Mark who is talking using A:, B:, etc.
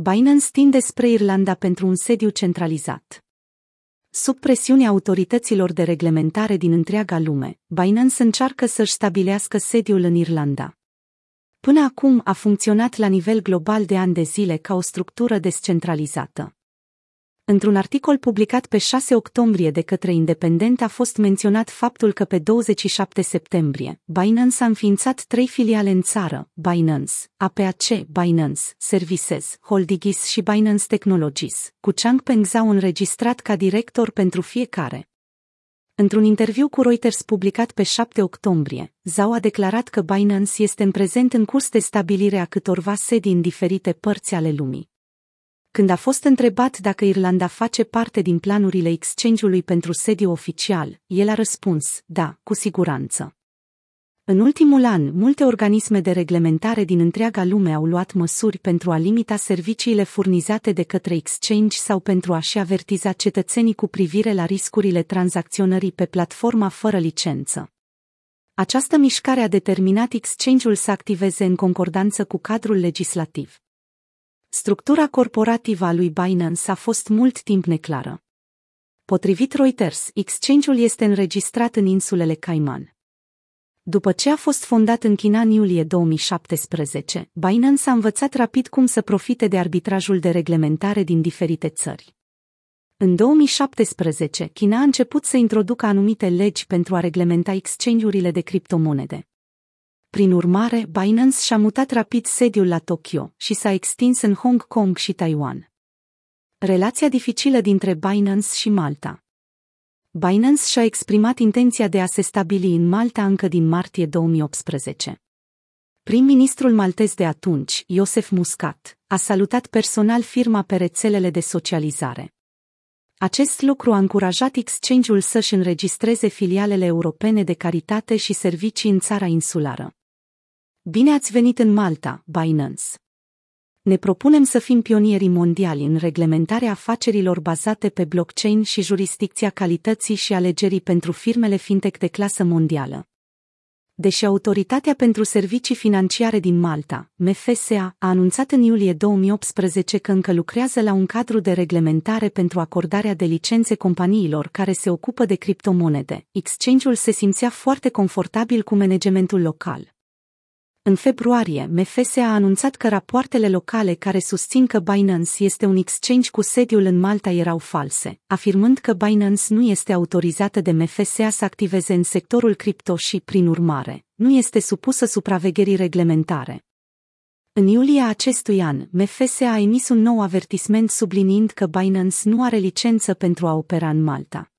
A: Binance tinde spre Irlanda pentru un sediu centralizat. Sub presiunea autorităților de reglementare din întreaga lume, Binance încearcă să-și stabilească sediul în Irlanda. Până acum a funcționat la nivel global de ani de zile ca o structură descentralizată. Într-un articol publicat pe 6 octombrie de către Independent a fost menționat faptul că pe 27 septembrie, Binance a înființat trei filiale în țară, Binance, APAC, Binance, Services, Holdingis și Binance Technologies, cu Changpeng Zhao înregistrat ca director pentru fiecare. Într-un interviu cu Reuters publicat pe 7 octombrie, Zhao a declarat că Binance este în prezent în curs de stabilire a câtorva sedii în diferite părți ale lumii. Când a fost întrebat dacă Irlanda face parte din planurile exchange-ului pentru sediu oficial, el a răspuns, da, cu siguranță. În ultimul an, multe organisme de reglementare din întreaga lume au luat măsuri pentru a limita serviciile furnizate de către exchange sau pentru a-și avertiza cetățenii cu privire la riscurile tranzacționării pe platforma fără licență. Această mișcare a determinat exchange-ul să activeze în concordanță cu cadrul legislativ. Structura corporativă a lui Binance a fost mult timp neclară. Potrivit Reuters, exchange-ul este înregistrat în insulele Cayman. După ce a fost fondat în China în iulie 2017, Binance a învățat rapid cum să profite de arbitrajul de reglementare din diferite țări. În 2017, China a început să introducă anumite legi pentru a reglementa exchange-urile de criptomonede. Prin urmare, Binance și-a mutat rapid sediul la Tokyo și s-a extins în Hong Kong și Taiwan. Relația dificilă dintre Binance și Malta Binance și-a exprimat intenția de a se stabili în Malta încă din martie 2018. Prim-ministrul maltez de atunci, Iosef Muscat, a salutat personal firma pe rețelele de socializare. Acest lucru a încurajat exchange-ul să-și înregistreze filialele europene de caritate și servicii în țara insulară. Bine ați venit în Malta, Binance! Ne propunem să fim pionierii mondiali în reglementarea afacerilor bazate pe blockchain și jurisdicția calității și alegerii pentru firmele fintech de clasă mondială. Deși Autoritatea pentru Servicii Financiare din Malta, MFSA, a anunțat în iulie 2018 că încă lucrează la un cadru de reglementare pentru acordarea de licențe companiilor care se ocupă de criptomonede, exchange-ul se simțea foarte confortabil cu managementul local. În februarie, MFS a anunțat că rapoartele locale care susțin că Binance este un exchange cu sediul în Malta erau false, afirmând că Binance nu este autorizată de MFSA să activeze în sectorul cripto și, prin urmare, nu este supusă supravegherii reglementare. În iulie acestui an, MFSA a emis un nou avertisment subliniind că Binance nu are licență pentru a opera în Malta.